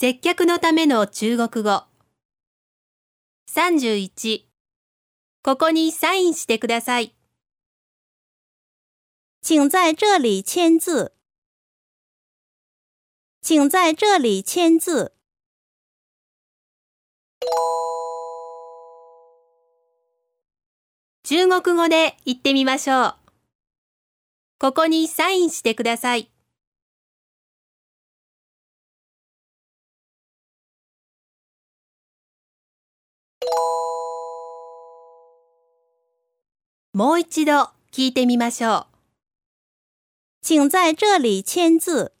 接客のための中国語。31。ここにサインしてください。请在这里签字。请在这里签字。中国語で言ってみましょう。ここにサインしてください。もう一度聞いてみましょう。请在这里签字。